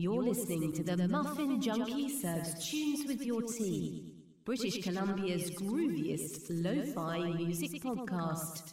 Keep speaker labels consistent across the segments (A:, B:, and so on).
A: You're listening to the Muffin Junkee serves tunes with your tea. British Columbia's grooviest lo-fi music podcast.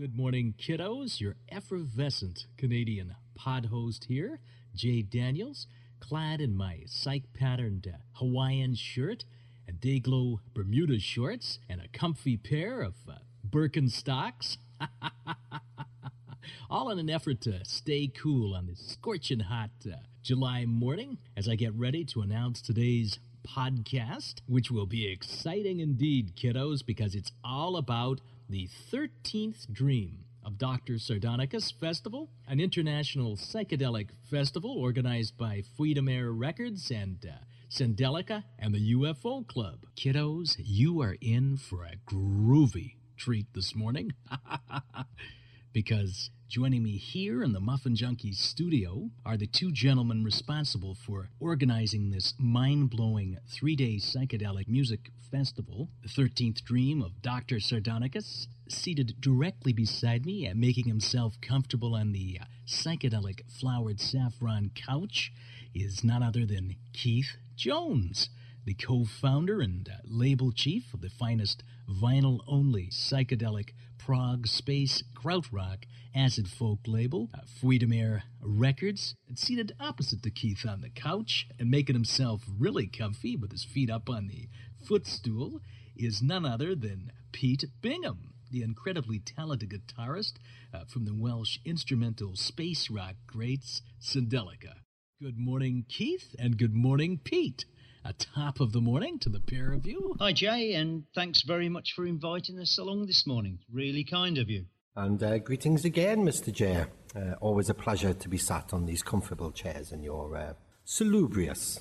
B: Good morning, kiddos. Your effervescent Canadian pod host here, Jay Daniels, clad in my psych patterned Hawaiian shirt and Dayglow Bermuda shorts and a comfy pair of uh, Birkenstocks. All in an effort to stay cool on this scorching hot uh, July morning as I get ready to announce today's podcast, which will be exciting indeed, kiddos, because it's all about the 13th Dream of Dr. Sardonicus Festival, an international psychedelic festival organized by Fruits de Mer Records and uh, Sendelica and the UFO Club. Kiddos, you are in for a groovy treat this morning. because joining me here in the Muffin Junkee's studio are the two gentlemen responsible for organizing this mind blowing three day psychedelic music festival, The 13th Dream of Dr. Sardonicus. Seated directly beside me and making himself comfortable on the psychedelic flowered saffron couch is none other than Keith Jones the co founder and label chief of the finest vinyl only psychedelic prog space krautrock acid folk label, uh, Fruits de Mer Records, and seated opposite to Keith on the couch and making himself really comfy with his feet up on the footstool is none other than Pete Bingham. The incredibly talented guitarist uh, from the Welsh instrumental space rock greats Sendelica. Good morning, Keith, and good morning, Pete a top of the morning to the pair of you.
C: Hi, Jay, and thanks very much for inviting us along this morning. Really kind of you.
D: And uh, greetings again, Mr. J. Uh, always a pleasure to be sat on these comfortable chairs in your uh, salubrious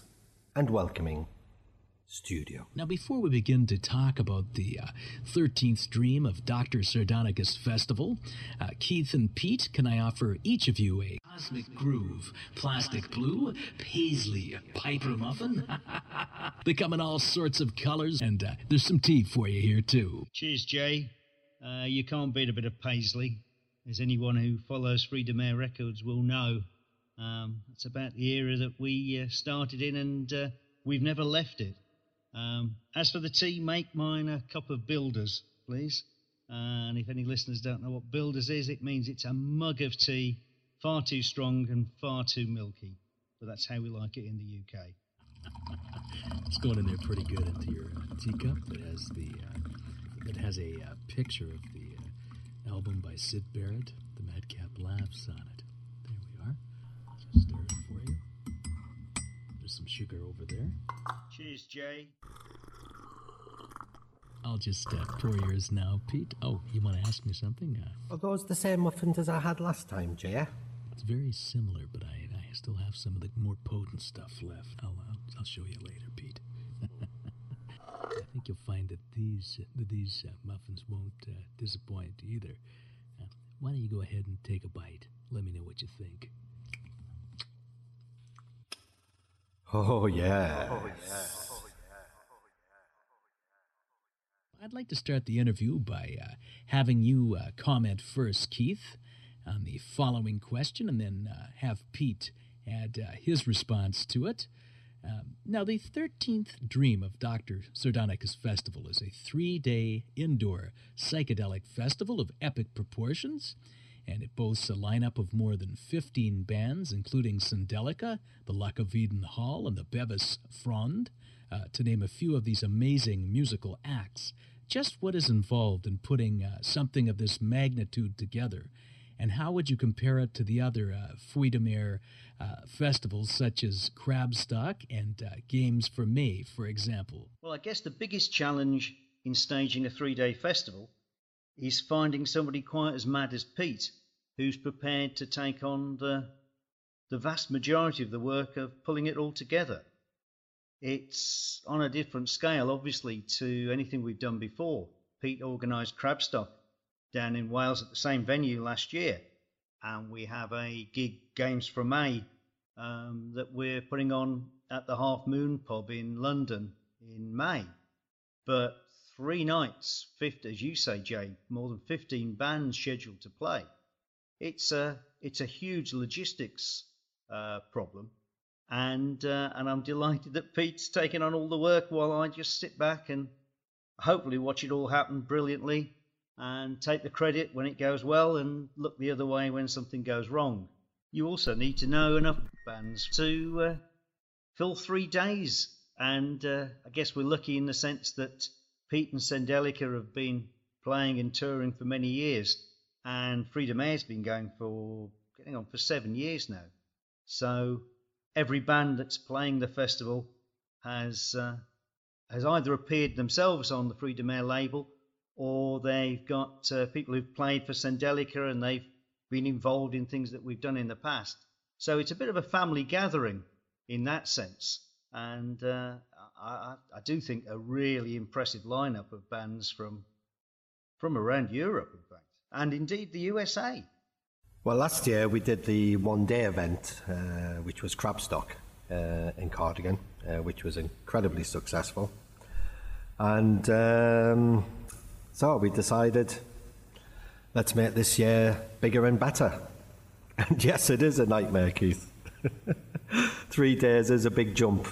D: and welcoming studio.
B: Now, before we begin to talk about the uh, 13th Dream of Dr. Sardonicus Festival, uh, Keith and Pete, can I offer each of you a Cosmic Groove, Plastic Blue, Paisley, Piper Muffin? they come in all sorts of colors, and uh, there's some tea for you here, too.
C: Cheers, Jay. Uh, you can't beat a bit of Paisley, as anyone who follows Fruits de Mer Records will know. Um, it's about the era that we uh, started in, and uh, we've never left it. Um, as for the tea, make mine a cup of Builders, please. and if any listeners don't know what Builders is, it means it's a mug of tea, far too strong and far too milky. But that's how we like it in the UK.
B: It's going in there pretty good into your teacup. It has the uh, it has a uh, picture of the uh, album by Syd Barrett, The Madcap Laughs on it. There we are. Stir it for you. There's some sugar over there.
C: Cheers, Jay.
B: I'll just uh, pour yours now, Pete. Oh, you want to ask me something? Uh,
D: Are those the same muffins as I had last time, Jay?
B: it's very similar, but I, I still have some of the more potent stuff left. I'll, I'll, I'll show you later, Pete. I think you'll find that these that these uh, muffins won't uh, disappoint either. Uh, why don't you go ahead and take a bite? Let me know what you think.
D: Oh, yeah.
B: I'd like to start the interview by uh, having you uh, comment first, Keith, on the following question, and then uh, have Pete add uh, his response to it. Um, now, the 13th Dream of Dr. Sardonicus Festival is a three day indoor psychedelic festival of epic proportions, and it boasts a lineup of more than 15 bands, including Sendelica, the Eden Hall, and the Bevis Frond, uh, to name a few of these amazing musical acts. Just what is involved in putting uh, something of this magnitude together? And how would you compare it to the other uh, uh, festivals such as Crabstock and uh, Games for May, for example?
C: Well, I guess the biggest challenge in staging a three day festival is finding somebody quite as mad as Pete who's prepared to take on the, the vast majority of the work of pulling it all together. It's on a different scale, obviously, to anything we've done before. Pete organised Crabstock down in Wales at the same venue last year, and we have a gig Games for May um, that we're putting on at the Half Moon pub in London in May. But three nights, 50, as you say, Jay, more than 15 bands scheduled to play. It's a, it's a huge logistics uh, problem. And, uh, and I'm delighted that Pete's taken on all the work while I just sit back and hopefully watch it all happen brilliantly and take the credit when it goes well and look the other way when something goes wrong. You also need to know enough bands to uh, fill three days. And uh, I guess we're lucky in the sense that Pete and Sendelica have been playing and touring for many years, and Fruits de Mer's been going for getting on for seven years now. So every band that's playing the festival has uh, has either appeared themselves on the Fruits de Mer label, or they've got uh, people who've played for Sendelica and they've been involved in things that we've done in the past. So it's a bit of a family gathering in that sense, and uh, I, I, do think a really impressive lineup of bands from from around Europe, in fact, and indeed the USA.
D: Well, last year we did the one day event, uh, which was Crabstock uh, in Cardigan, uh, which was incredibly successful. And um, so we decided, let's make this year bigger and better. And yes, it is a nightmare, Keith. Three days is a big jump.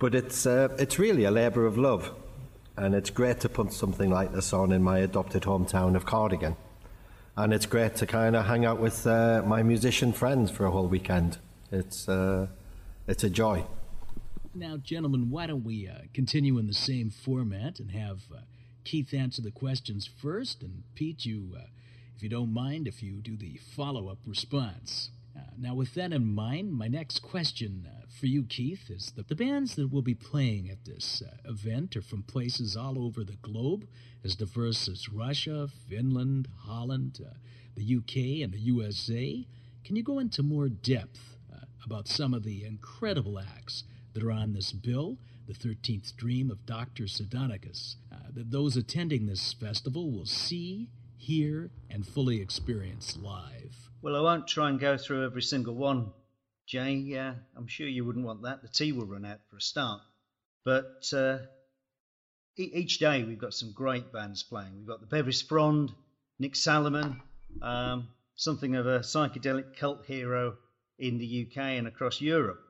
D: But it's, uh, it's really a labour of love. And it's great to put something like this on in my adopted hometown of Cardigan. And it's great to kind of hang out with uh, my musician friends for a whole weekend. It's, uh, it's a joy.
B: Now, gentlemen, why don't we uh, continue in the same format and have uh, Keith answer the questions first, and Pete, you, uh, if you don't mind, if you do the follow up response. Uh, now, with that in mind, my next question for you, Keith, is that the bands that will be playing at this uh, event are from places all over the globe, as diverse as Russia, Finland, Holland, uh, the UK, and the USA. Can you go into more depth uh, about some of the incredible acts that are on this bill? The 13th Dream of Dr. Sardonicus, uh, that those attending this festival will see, hear, and fully experience live.
C: Well, I won't try and go through every single one, Jay. Uh, I'm sure you wouldn't want that. The tea will run out for a start. But uh, each day we've got some great bands playing. We've got the Bevis Frond, Nick Saloman, um, something of a psychedelic cult hero in the UK and across Europe.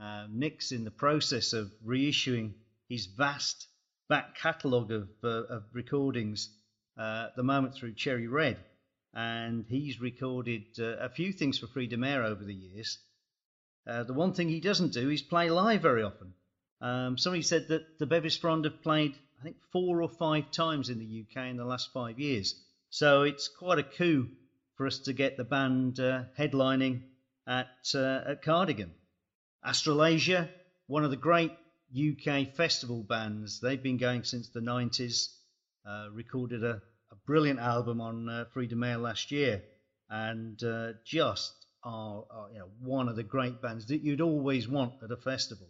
C: Uh, Nick's in the process of reissuing his vast back catalogue of, uh, of recordings uh, at the moment through Cherry Red and he's recorded uh, a few things for Fruits de Mer over the years. Uh, the one thing he doesn't do is play live very often. Um, somebody said that the Bevis Frond have played, I think, four or five times in the UK in the last five years. So it's quite a coup for us to get the band uh, headlining at, uh, at Cardigan. Astralasia, one of the great UK festival bands, they've been going since the 90s, uh, recorded a a brilliant album on uh, Fruits de Mer last year, and just are, are, you know, one of the great bands that you'd always want at a festival.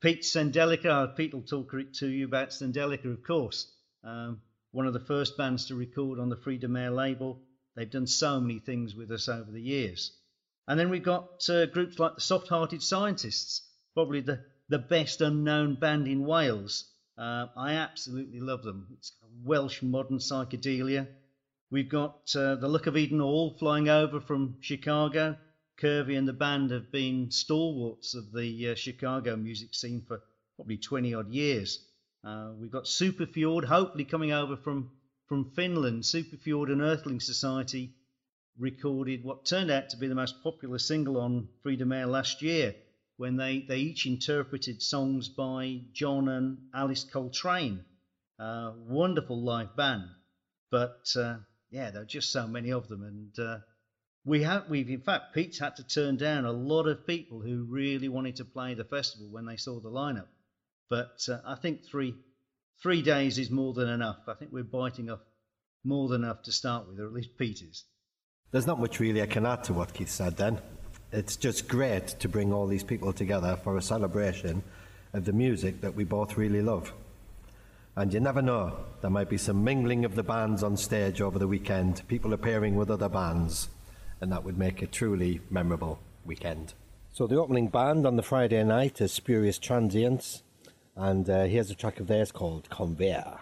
C: Pete Sendelica, Pete will talk to you about Sendelica, of course. Um, one of the first bands to record on the Fruits de Mer label. They've done so many things with us over the years. And then we've got uh, groups like the Soft Hearted Scientists, probably the, the best unknown band in Wales. Uh, I absolutely love them. It's Welsh modern psychedelia. We've got uh, the Luck of Eden Hall flying over from Chicago. Curvey and the band have been stalwarts of the uh, Chicago music scene for probably 20 odd years. Uh, we've got Superfjord, hopefully coming over from, from Finland. Superfjord and Earthling Society recorded what turned out to be the most popular single on Fruits de Mer last year when they, they each interpreted songs by John and Alice Coltrane. Uh, wonderful live band. But uh, yeah, there are just so many of them. And uh, we have, we've, in fact, Pete's had to turn down a lot of people who really wanted to play the festival when they saw the lineup. But uh, I think three, three days is more than enough. I think we're biting off more than enough to start with, or at least Peter's.
D: There's not much really I can add to what Keith said then. It's just great to bring all these people together for a celebration of the music that we both really love. And you never know, there might be some mingling of the bands on stage over the weekend, people appearing with other bands, and that would make a truly memorable weekend. So the opening band on the Friday night is Spurious Transients, and uh, here's a track of theirs called Conveyor.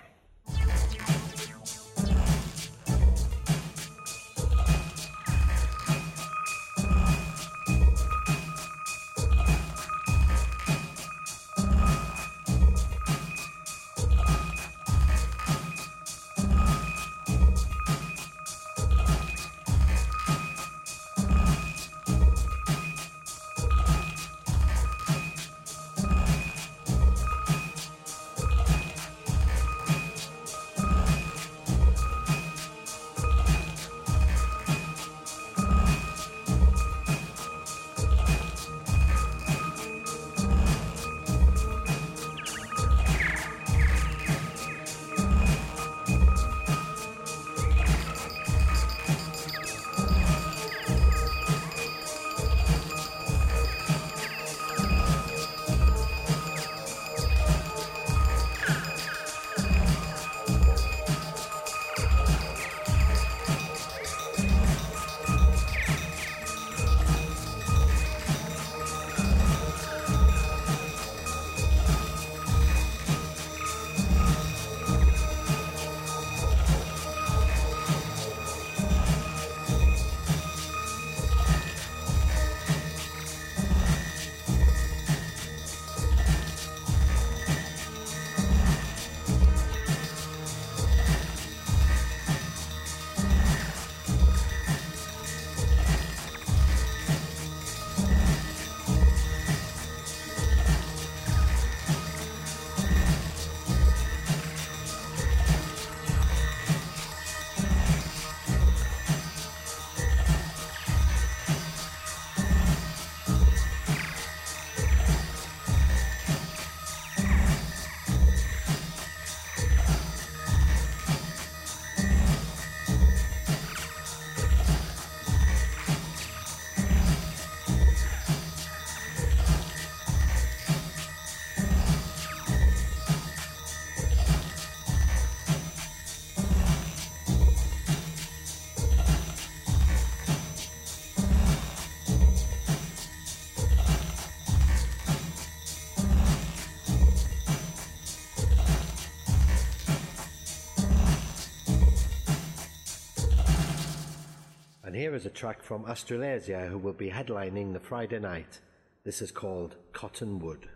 D: Is a track from Astralasia who will be headlining the Friday night. This is called Cottonwood.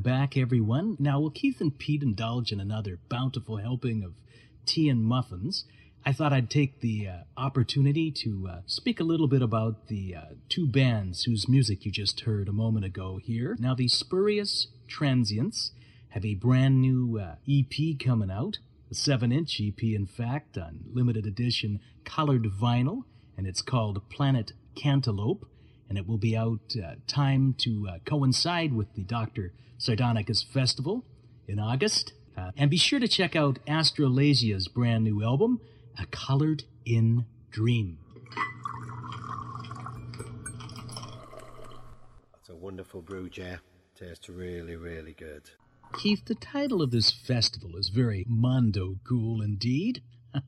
B: Welcome back, everyone. Now, will Keith and Pete indulge in another bountiful helping of tea and muffins? I thought I'd take the uh, opportunity to uh, speak a little bit about the uh, two bands whose music you just heard a moment ago here. Now, the Spurious Transients have a brand new uh, EP coming out, a 7 inch EP, in fact, on limited edition colored vinyl, and it's called Planet Cantaloupe and it will be out uh, time to uh, coincide with the Dr. Sardonicus Festival in August. Uh, and be sure to check out Astralasia's brand new album, A Colored in Dream.
D: That's a wonderful brew, Jay. Tastes really, really good.
B: Keith, the title of this festival is very mondo cool indeed.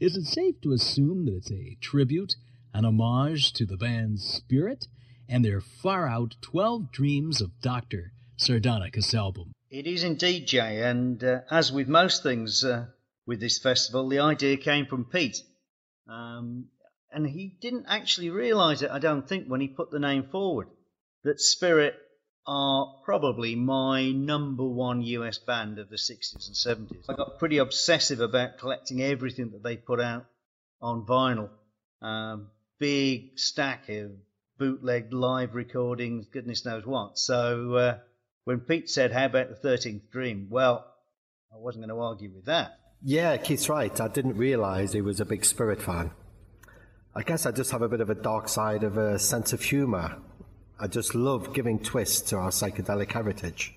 B: is it safe to assume that it's a tribute an homage to the band's spirit and their far out 12 Dreams of Dr. Sardonicus album.
C: It is indeed, Jay, and uh, as with most things uh, with this festival, the idea came from Pete. Um, and he didn't actually realise it, I don't think, when he put the name forward, that Spirit are probably my number one US band of the 60s and 70s. I got pretty obsessive about collecting everything that they put out on vinyl. Um, big stack of bootleg live recordings, goodness knows what. So uh, when Pete said, How about the 13th Dream? Well, I wasn't going to argue with that.
D: Yeah, Keith's right. I didn't realize he was a big Spirit fan. I guess I just have a bit of a dark side of a sense of humor. I just love giving twists to our psychedelic heritage.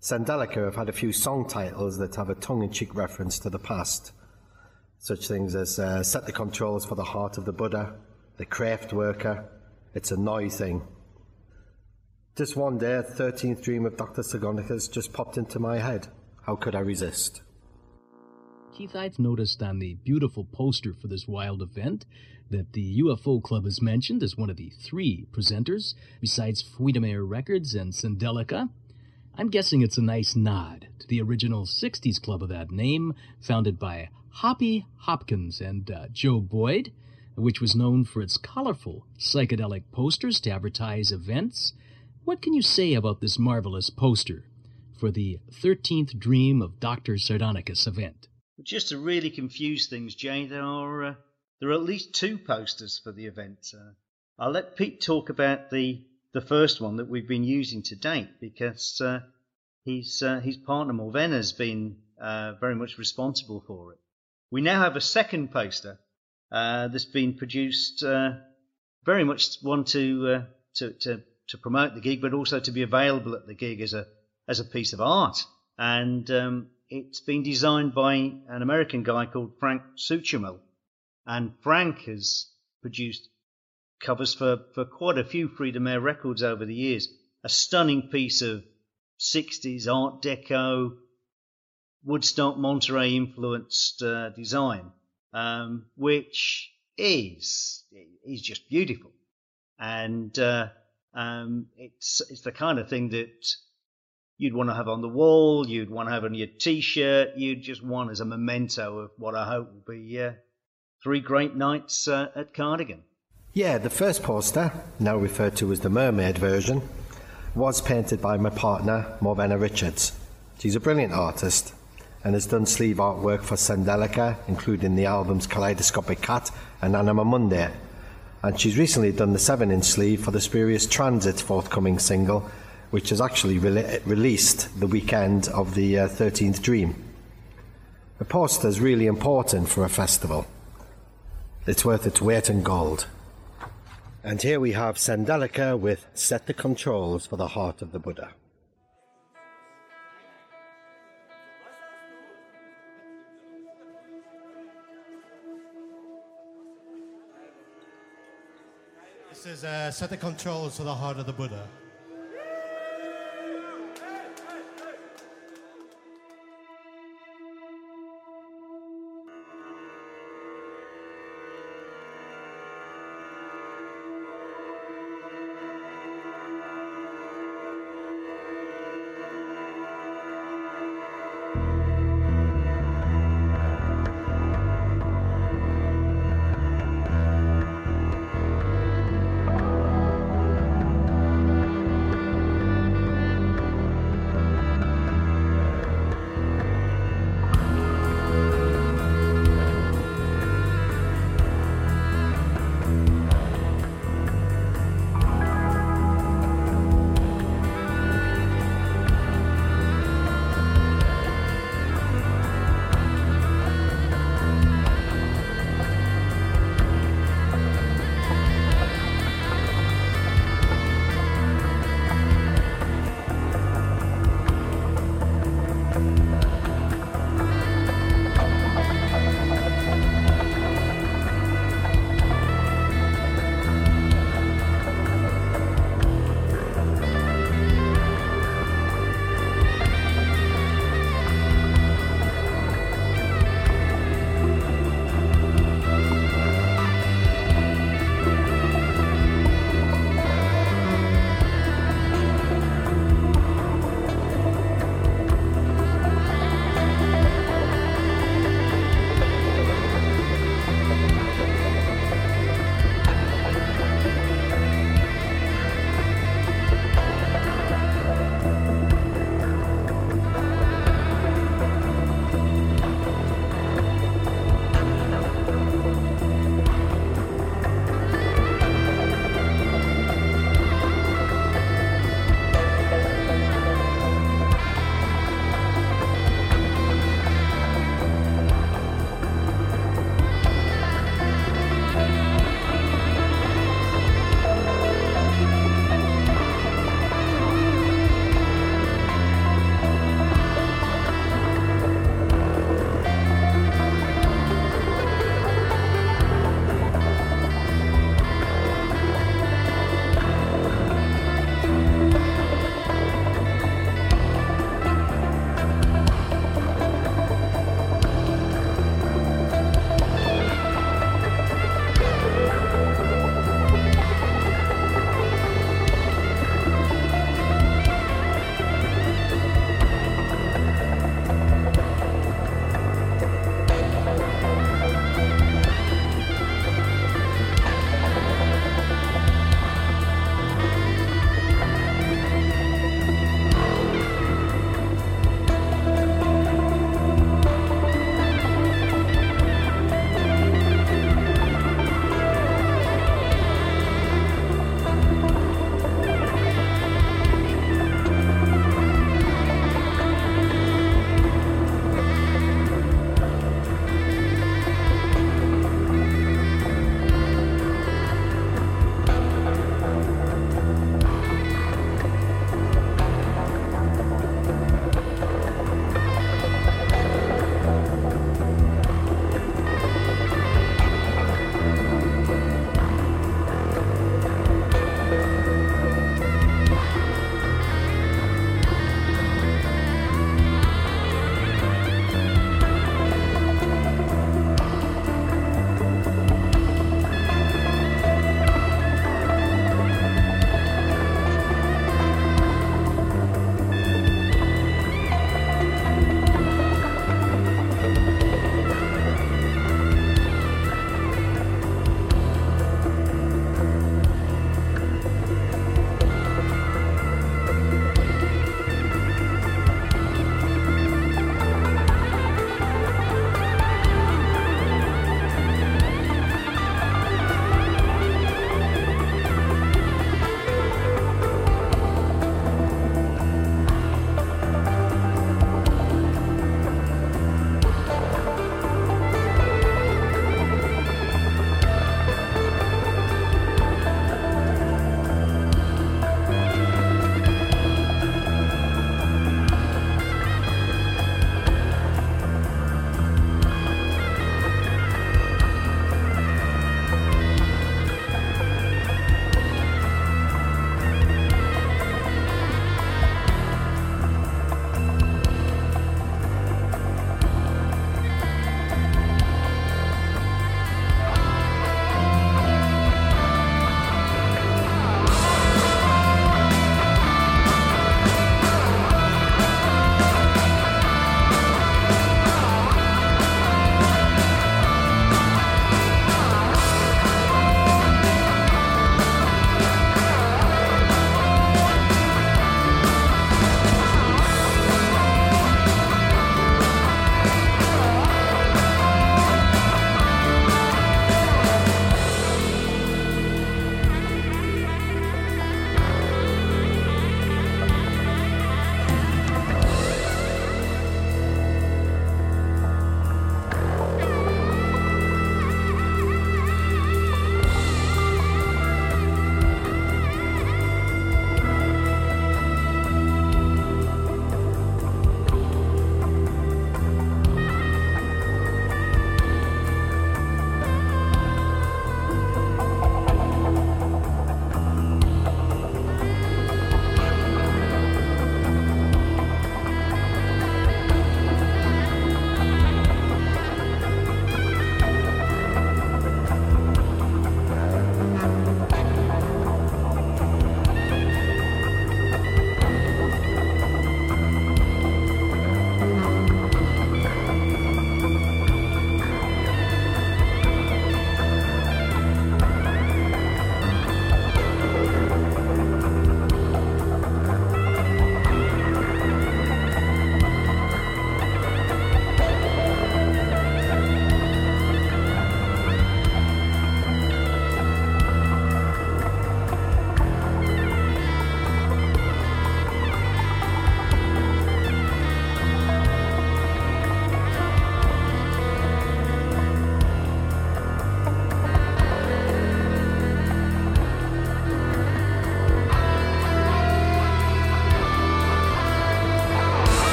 D: Sendelica have had a few song titles that have a tongue in cheek reference to the past such things as uh, set the controls for the heart of the Buddha, the craft worker, it's a noise thing. Just one day, a 13th dream of Dr. Sardonicus just popped into my head. How could I resist?
B: Keith, I've noticed on the beautiful poster for this wild event that the UFO Club is mentioned as one of the three presenters, besides Fruit-de-Mer Records and Sendelica. I'm guessing it's a nice nod to the original 60s club of that name, founded by Hoppy Hopkins and uh, Joe Boyd, which was known for its colorful psychedelic posters to advertise events. What can you say about this marvelous poster for the 13th Dream of Dr. Sardonicus event?
C: Just to really confuse things, Jay, there are, uh, there are at least two posters for the event. Uh, I'll let Pete talk about the, the first one that we've been using to date because uh, his, uh, his partner Morven has been uh, very much responsible for it. We now have a second poster uh, that's been produced, uh, very much one to, uh, to, to, to promote the gig, but also to be available at the gig as a as a piece of art. And um, it's been designed by an American guy called Frank Suchemel. And Frank has produced covers for, for quite a few Fruit-de-Mer records over the years. A stunning piece of 60s Art Deco, Woodstock Monterey influenced uh, design, um, which is is just beautiful, and uh, um, it's it's the kind of thing that you'd want to have on the wall, you'd want to have on your T-shirt, you'd just want as a memento of what I hope will be uh, three great nights uh, at Cardigan.
D: Yeah, the first poster, now referred to as the mermaid version, was painted by my partner, Morvenna Richards. She's a brilliant artist and has done sleeve artwork for Sendelica, including the albums Kaleidoscopic Cat and Anima Mundi. And she's recently done the 7 inch sleeve for the Spurious Transients forthcoming single, which is actually re- released the weekend of the uh, 13th Dream. The poster is really important for a festival. It's worth its weight in gold. And here we have Sendelica with Set the Controls for the Heart of the Buddha.
E: This is uh, set the controls for the heart of the Buddha.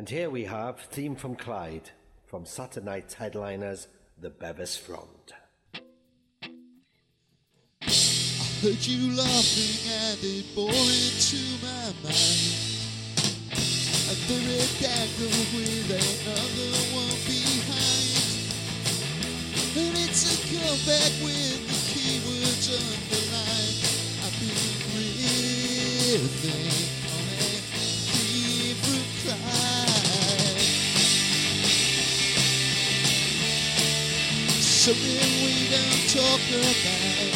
D: And here we have Theme from Clyde from Saturday Night's headliners, The Bevis Frond.
F: I heard you laughing and it bore into my mind. A dagger with another one behind. And it's a comeback with the keywords underlined. I've been Something we don't talk about.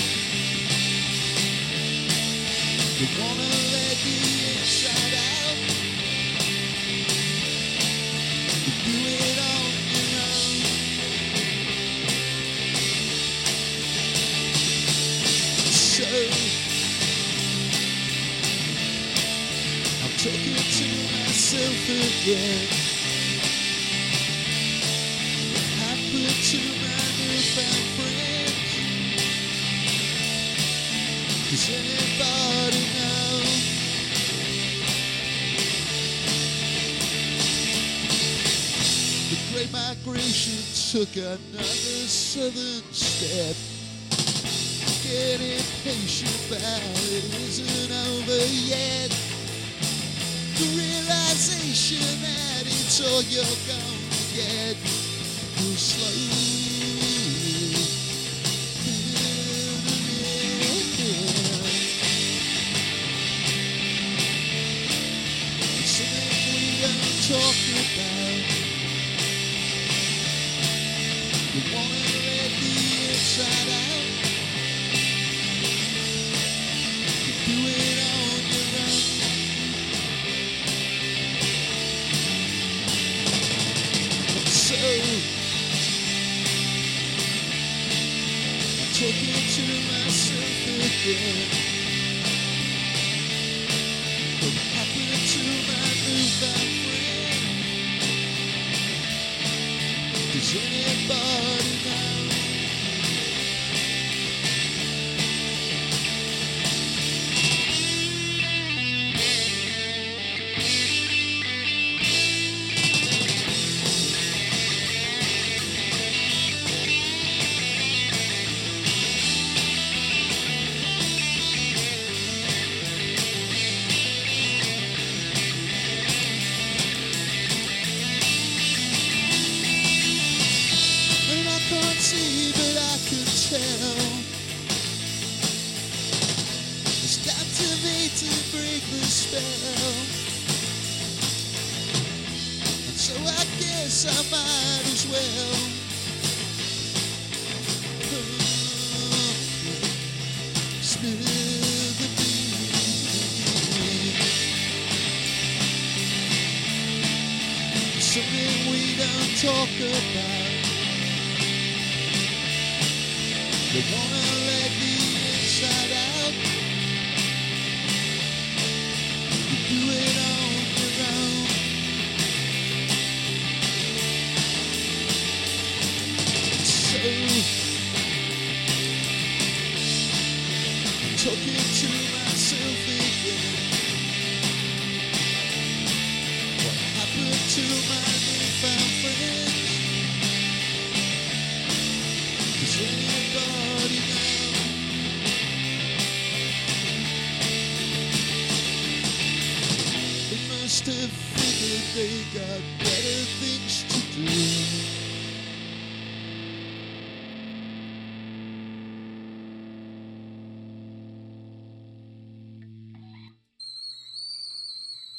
F: You wanna let the inside out. You do it on your own. So I'm talking to myself again. Great Migration took another southern step. Get impatient, but it isn't over yet. The realization that it's all you're gonna get will slowly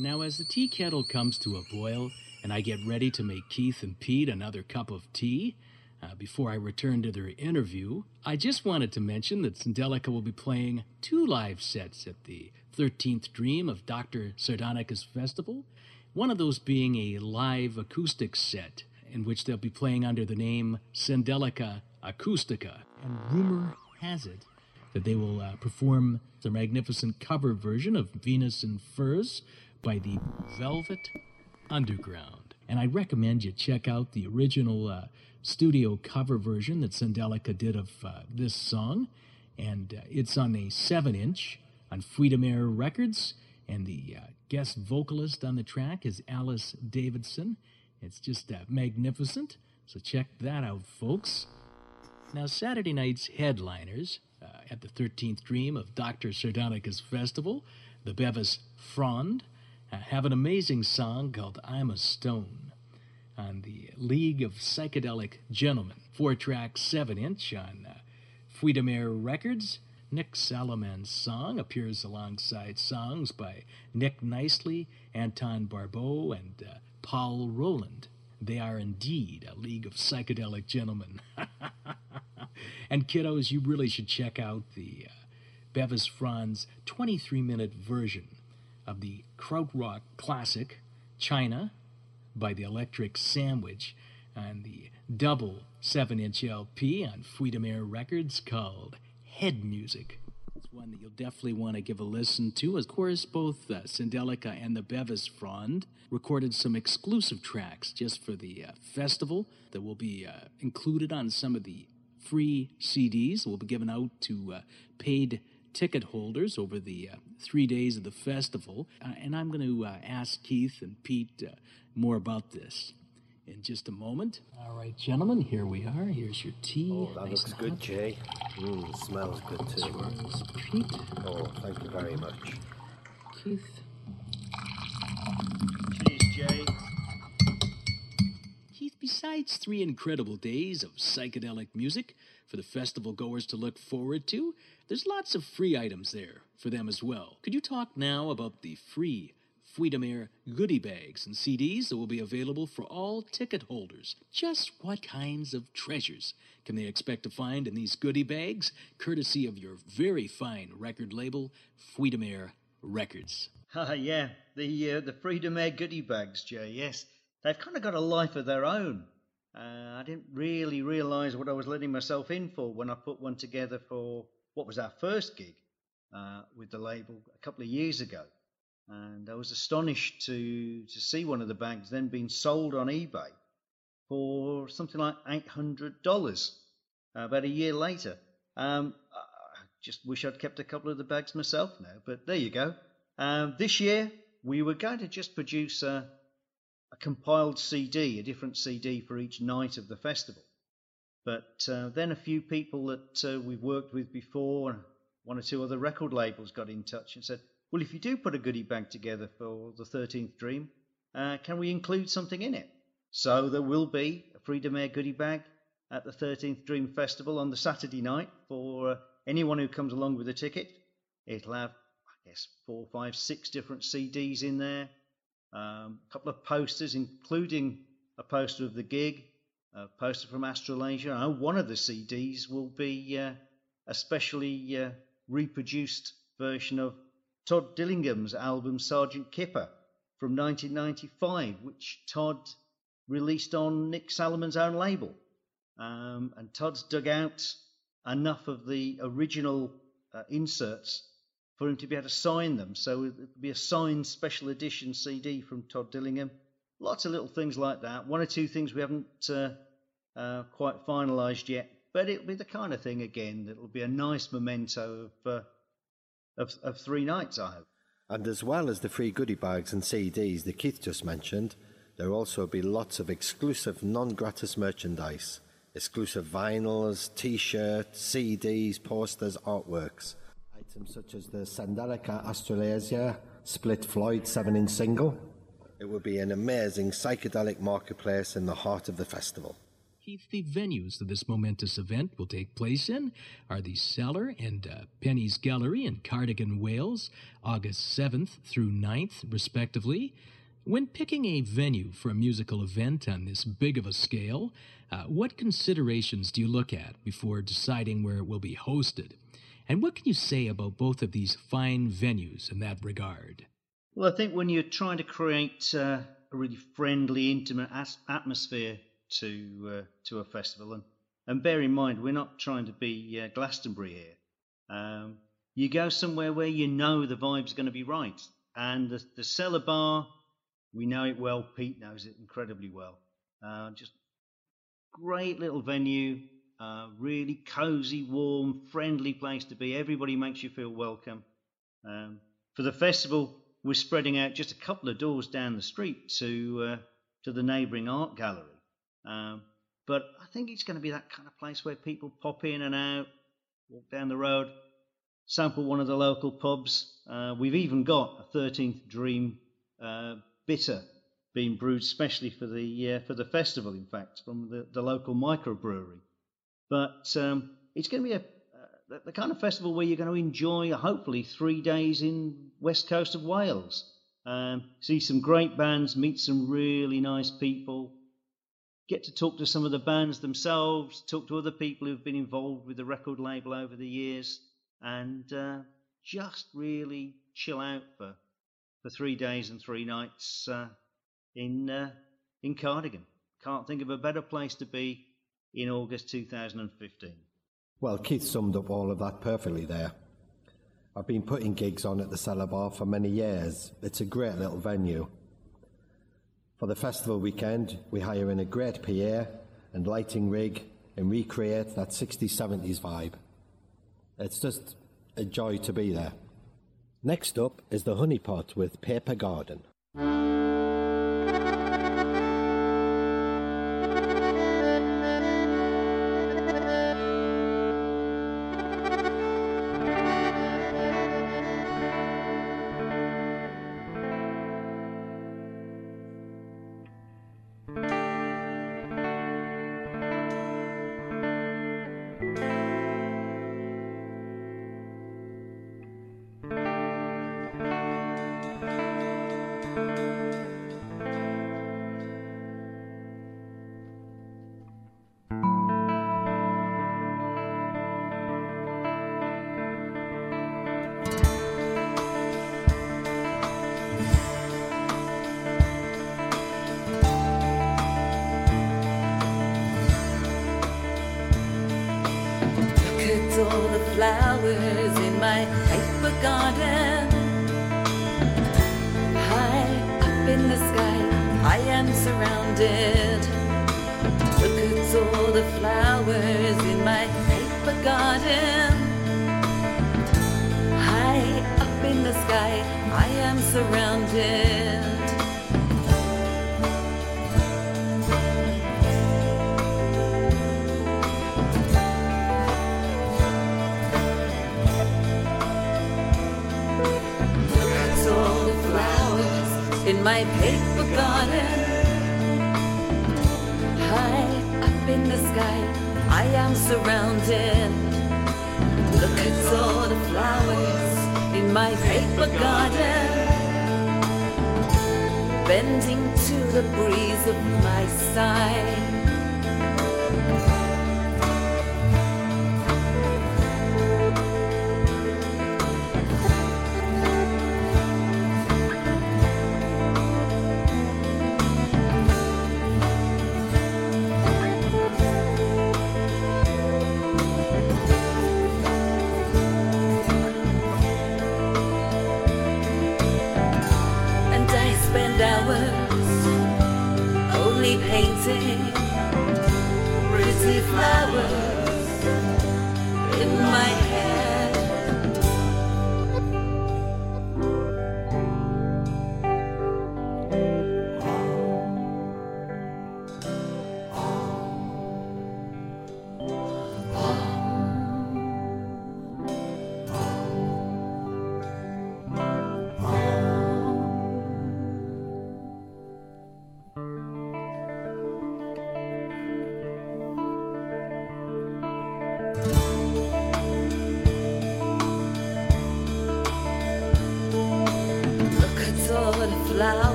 B: Now, as the tea kettle comes to a boil and I get ready to make Keith and Pete another cup of tea, uh, before I return to their interview, I just wanted to mention that Sendelica will be playing two live sets at the 13th Dream of Dr. Sardonicus Festival, one of those being a live acoustic set in which they'll be playing under the name Sendelica Acoustica. And rumor has it that they will uh, perform the magnificent cover version of Venus in Furs by the Velvet Underground. And I recommend you check out the original uh, studio cover version that Sendelica did of uh, this song. And uh, it's on a 7 inch on Fruits de Mer Records. And the uh, guest vocalist on the track is Alice Davidson. It's just uh, magnificent. So check that out, folks. Now, Saturday night's headliners uh, at the 13th Dream of Dr. Sardonicus Festival, the Bevis Frond, have an amazing song called I'm a Stone on the League of Psychedelic Gentlemen, four track, seven inch on uh, Fruits de Mer Records. Nick Saloman's song appears alongside songs by Nick Nicely, Anton Barbeau, and uh, Paul Roland. They are indeed a league of psychedelic gentlemen. and kiddos, you really should check out the uh, Bevis Frond's 23 minute version of the krautrock classic China by the Electric Sandwich and the double 7 inch LP on Fruits de Mer Records called Head Music. It's one that you'll definitely want to give a listen to. Of course, both uh, Sendelica and the Bevis Frond recorded some exclusive tracks just for the uh, festival that will be uh, included on some of the free CDs that will be given out to uh, paid ticket holders over the uh, three days of the festival. Uh, and I'm going to uh, ask Keith and Pete uh, more about this in just a moment. All right, gentlemen, here we are. Here's your tea.
D: Oh, that
B: Nice
D: looks good,
B: hot.
D: Jay. Mm, smells good too.
B: Cheers, Pete.
D: Oh, thank you very much.
B: Keith.
C: Cheers, Jay.
B: Keith, besides three incredible days of psychedelic music for the festival goers to look forward to, there's lots of free items there for them as well. Could you talk now about the free Freedom goodie bags and CDs that will be available for all ticket holders? Just what kinds of treasures can they expect to find in these goodie bags, courtesy of your very fine record label, Fruits de Mer Records?
C: Ah, yeah, the uh, the Fruits de Mer goodie bags, Jay. Yes, they've kind of got a life of their own. Uh, I didn't really realise what I was letting myself in for when I put one together for what was our first gig uh, with the label a couple of years ago, and I was astonished to to see one of the bags then being sold on eBay for something like eight hundred dollars uh, about a year later. Um, I just wish I'd kept a couple of the bags myself now, but there you go. Um, this year we were going to just produce a, a compiled CD, a different CD for each night of the festival. But uh, then a few people that uh, we've worked with before, one or two other record labels got in touch and said, "Well, if you do put a goodie bag together for the 13th Dream, uh, can we include something in it?" So there will be a Fruits de Mer goodie bag at the 13th Dream Festival on the Saturday night for uh, anyone who comes along with a ticket. It'll have, I guess, four, five, six different CDs in there, um, a couple of posters, including a poster of the gig, a poster from Astralasia. And one of the CDs will be uh, a specially uh, reproduced version of Todd Dillingham's album Sergeant Kipper from 1995, which Todd released on Nick Saloman's own label. Um, and Todd's dug out enough of the original uh, inserts for him to be able to sign them. So it'll be a signed special edition CD from Todd Dillingham. Lots of little things like that. One or two things we haven't uh, uh, quite finalised yet, but it'll be the kind of thing again that'll be a nice memento of, uh, of, of three nights, I hope.
D: And as well as the free goodie bags and CDs that Keith just mentioned, there will also be lots of exclusive non gratis merchandise, exclusive vinyls, t shirts, CDs, posters, artworks. Items such as the Sendelica Astralasia split Floyd 7 inch single. It will be an amazing psychedelic marketplace in the heart of the festival.
B: Keith, the venues that this momentous event will take place in are the Cellar and uh, Penny's Gallery in Cardigan, Wales, August 7th through 9th, respectively. When picking a venue for a musical event on this big of a scale, uh, what considerations do you look at before deciding where it will be hosted? And what can you say about both of these fine venues in that regard?
C: Well, I think when you're trying to create uh, a really friendly, intimate as- atmosphere to uh, to a festival, and and bear in mind we're not trying to be uh, Glastonbury here. Um, you go somewhere where you know the vibe's going to be right, and the, the cellar bar, we know it well. Pete knows it incredibly well. Uh, just great little venue, uh, really cozy, warm, friendly place to be. Everybody makes you feel welcome. Um, for the festival, we're spreading out just a couple of doors down the street to uh, to the neighbouring art gallery. Um, but I think it's going to be that kind of place where people pop in and out, walk down the road, sample one of the local pubs. Uh, we've even got a 13th Dream uh, bitter being brewed specially for the uh, for the festival. In fact, from the, the local microbrewery. But um, it's going to be a the, the kind of festival where you're going to enjoy, hopefully, three days in west coast of Wales. Um, see some great bands, meet some really nice people, get to talk to some of the bands themselves, talk to other people who've been involved with the record label over the years, and uh, just really chill out for, for three days and three nights uh, in, uh, in Cardigan. Can't think of a better place to be in August 2015.
D: Well, Keith summed up all of that perfectly there. I've been putting gigs on at the Cellar Bar for many years. It's a great little venue. For the festival weekend, we hire in a great PA and lighting rig and recreate that 60s, 70s vibe. It's just a joy to be there. Next up is the Honeypot with Paper Garden.
G: Flowers in my paper garden. High up in the sky, I am surrounded. Look at all the flowers in my paper garden. High up in the sky, I am surrounded. My paper garden. High up in the sky, I am surrounded. Look at all the flowers in my paper garden. Bending to the breeze of my side.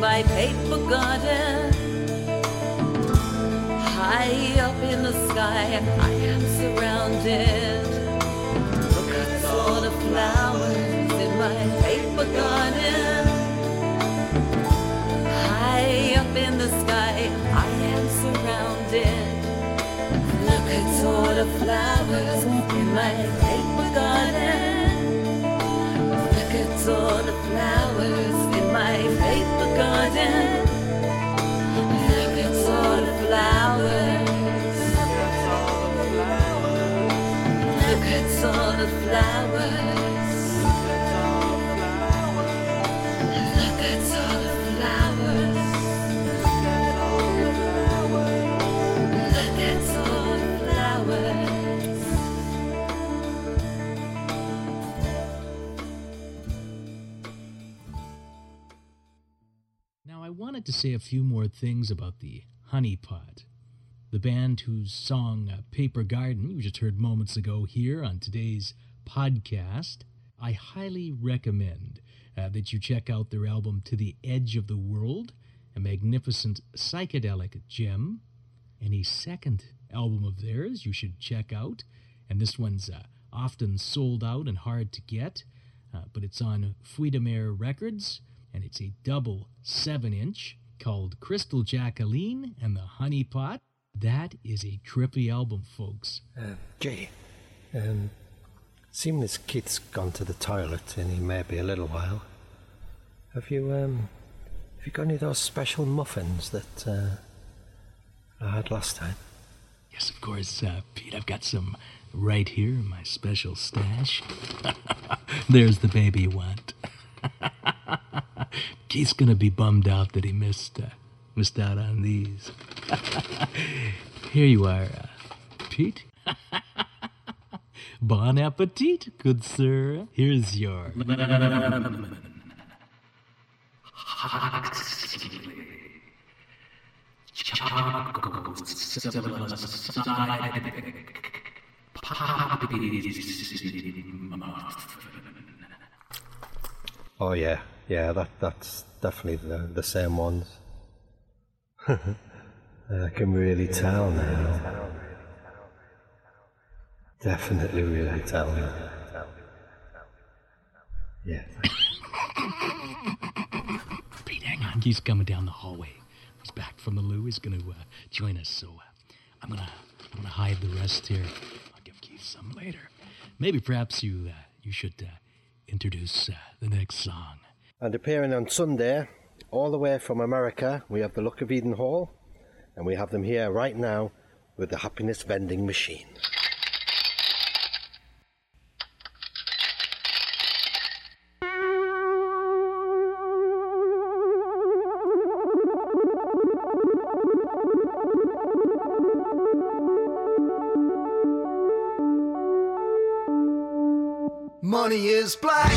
G: My paper garden. High up in the sky, I am surrounded. Look at all the flowers in my paper garden. High up in the sky, I am surrounded. Look at all the flowers in my paper
B: say a few more things about the Honey Pot. The band whose song uh, Paper Garden you just heard moments ago here on today's podcast, I highly recommend uh, that you check out their album To the Edge of the World, a magnificent psychedelic gem. Any second album of theirs you should check out, and this one's uh, often sold out and hard to get, uh, but it's on de Records, and it's a double 7 inch called Crystal Jacqueline and the Honey Pot. That is a trippy album, folks.
D: Uh, Jay, um, seeing this kid's gone to the toilet and he may be a little while. Have you um, have you got any of those special muffins that uh, I had last time?
B: Yes, of course, uh, Pete. I've got some right here in my special stash. There's the baby you want. Keith's gonna be bummed out that he missed uh, missed out on these. Here you are, uh, Pete. bon appetit, good sir. Here's your.
D: Oh yeah, yeah. That that's definitely the the same ones. I can really tell now. Definitely really tell now. Yeah.
B: Pete, hang on. He's coming down the hallway. He's back from the loo. He's going to uh, join us. So uh, I'm gonna I'm gonna hide the rest here. I'll give Keith some later. Maybe perhaps you uh, you should uh, introduce uh, the next song.
D: And appearing on Sunday, all the way from America, we have the Luck of Eden Hall, and we have them here right now with the Happiness Vending Machine.
H: Money is black,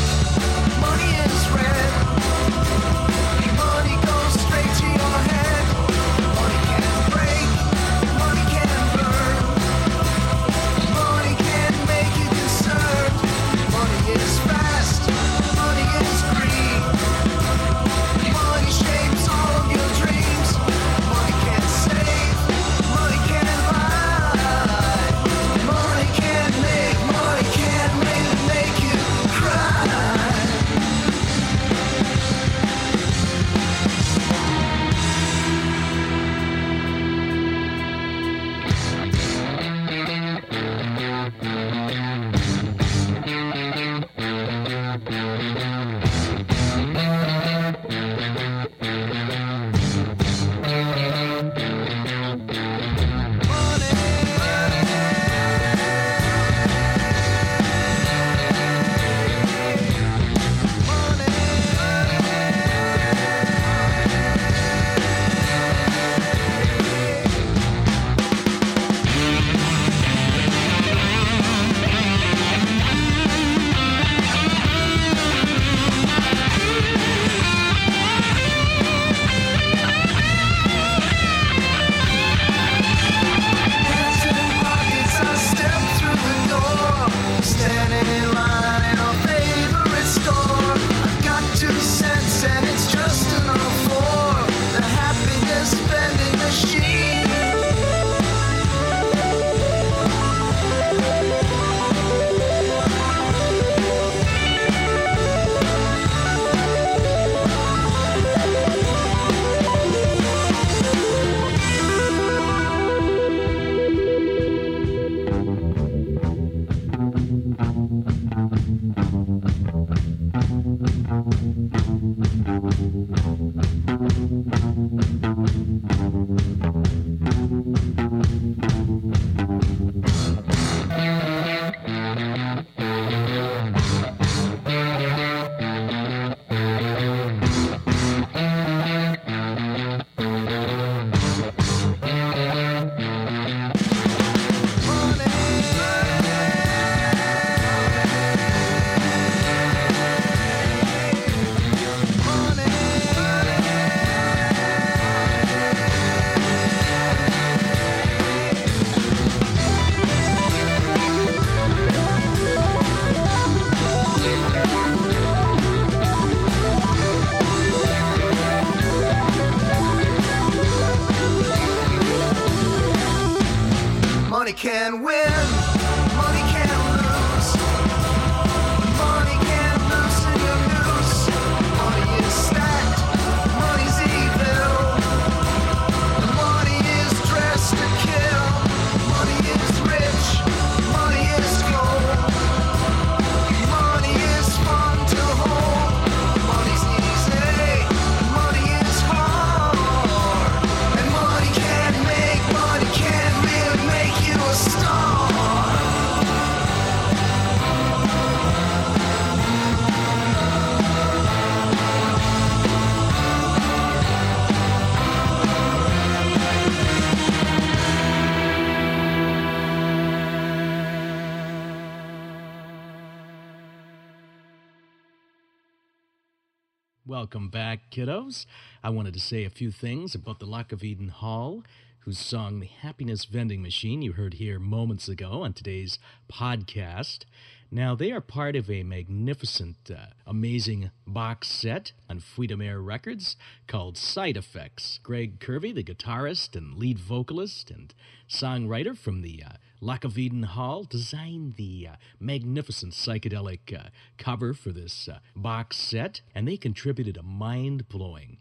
B: kiddos. I wanted to say a few things about the Luck of Eden Hall, whose song The Happiness Vending Machine you heard here moments ago on today's podcast. Now, they are part of a magnificent, uh, amazing box set on Fruits de Mer Records called Side Effects. Greg Curvey, the guitarist and lead vocalist and songwriter from the uh, Luck of Eden Hall, designed the uh, magnificent psychedelic uh, cover for this uh, box set, and they contributed a mind blowing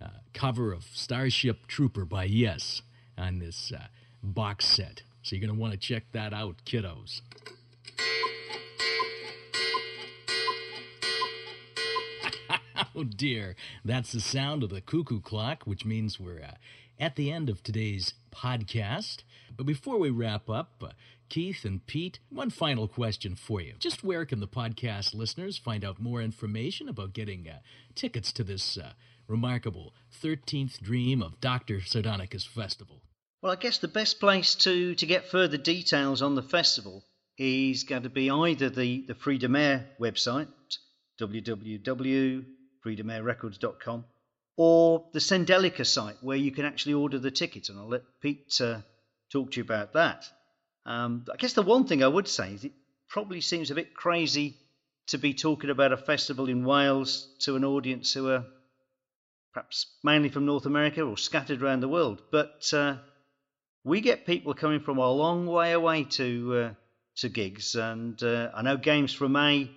B: uh, cover of Starship Trooper by Yes on this uh, box set. So you're going to want to check that out, kiddos. oh dear, that's the sound of the cuckoo clock, which means we're uh, at the end of today's podcast. But before we wrap up, uh, Keith and Pete, one final question for you. Just where can the podcast listeners find out more information about getting uh, tickets to this uh, remarkable 13th Dream of Dr. Sardonicus Festival?
C: Well, I guess the best place to, to get further details on the festival is going to be either the, the Fruits de Mer website, www.fruitsdemerrecords.com, or the Sendelica site, where you can actually order the tickets. And I'll let Pete uh, talk to you about that. Um, I guess the one thing I would say is it probably seems a bit crazy to be talking about a festival in Wales to an audience who are perhaps mainly from North America or scattered around the world. But uh, we get people coming from a long way away to uh, to gigs, and uh, I know Games from May.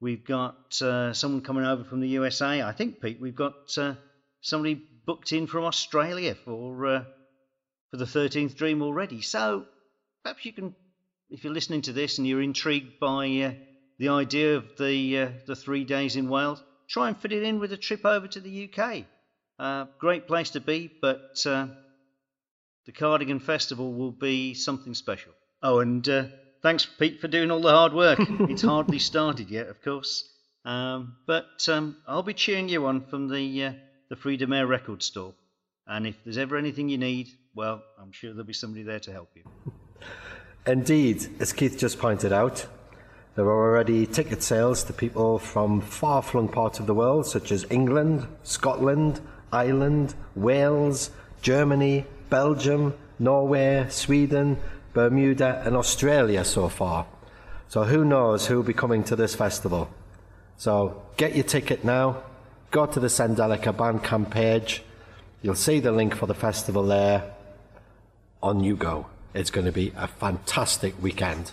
C: We've got uh, someone coming over from the USA. I think Pete, we've got uh, somebody booked in from Australia for uh, for the 13th Dream already. So perhaps you can, if you're listening to this and you're intrigued by uh, the idea of the uh, the three days in Wales, try and fit it in with a trip over to the UK. Uh, great place to be, but uh, the Cardigan Festival will be something special. Oh, and uh, thanks, Pete, for doing all the hard work. it's hardly started yet, of course, um, but um, I'll be cheering you on from the uh, the Fruits de Mer Record Store. And if there's ever anything you need, well, I'm sure there'll be somebody there to help you.
D: Indeed, as Keith just pointed out, there are already ticket sales to people from far flung parts of the world, such as England, Scotland, Ireland, Wales, Germany, Belgium, Norway, Sweden, Bermuda, and Australia so far. So who knows who will be coming to this festival? So get your ticket now, go to the Sendelica Bandcamp page, you'll see the link for the festival there. On you go. It's going to be a fantastic weekend.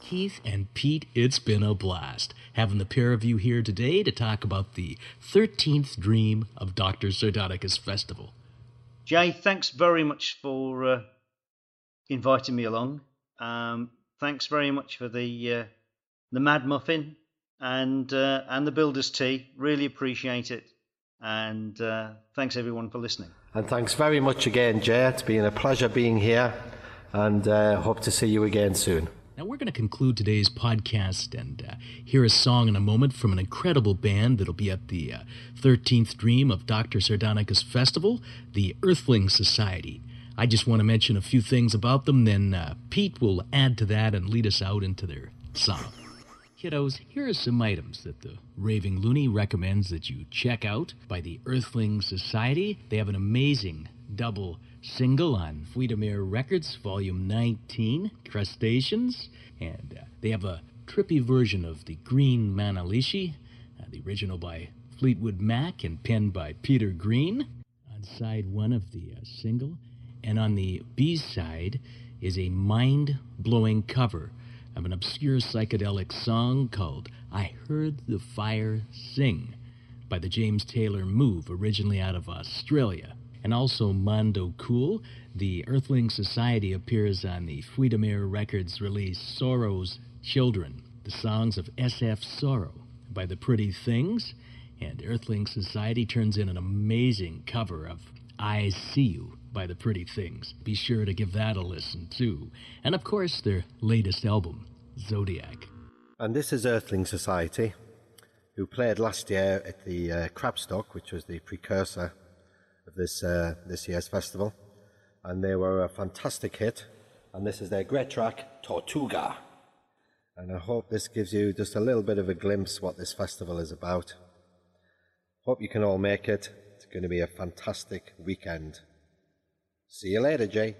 B: Keith and Pete, it's been a blast having the pair of you here today to talk about the 13th Dream of Dr. Sardonicus Festival.
C: Jay, thanks very much for uh, inviting me along. Um, thanks very much for the uh, the Mad Muffin and uh, and the Builder's Tea. Really appreciate it. And uh, thanks everyone for listening.
D: And thanks very much again, Jay. It's been a pleasure being here and uh, hope to see you again soon.
B: Now, we're going to conclude today's podcast and uh, hear a song in a moment from an incredible band that'll be at the uh, 13th Dream of Dr. Sardonicus Festival, the Earthling Society. I just want to mention a few things about them, then uh, Pete will add to that and lead us out into their song. Kiddos, here are some items that the Raving Loony recommends that you check out by the Earthling Society. They have an amazing double single on Fruits de Mer Records, Volume 19, Crustaceans, and uh, they have a trippy version of the Green Manalishi, uh, the original by Fleetwood Mac and penned by Peter Green, on side one of the uh, single. And on the B side, is a mind blowing cover of an obscure psychedelic song called I Heard the Fire Sing by the James Taylor Move, originally out of Australia. And also Mondo Cool, the Earthling Society appears on the Fruits de Mer Records release Sorrow's Children, the songs of SF Sorrow by the Pretty Things. And Earthling Society turns in an amazing cover of I See You by the Pretty Things. Be sure to give that a listen too. And of course, their latest album, Zodiac.
I: And this is Earthling Society, who played last year at the uh, Crabstock, which was the precursor of this, uh, this year's festival. And they were a fantastic hit. And this is their great track, Tortuga. And I hope this gives you just a little bit of a glimpse what this festival is about. Hope you can all make it. It's going to be a fantastic weekend. See you later, Jay.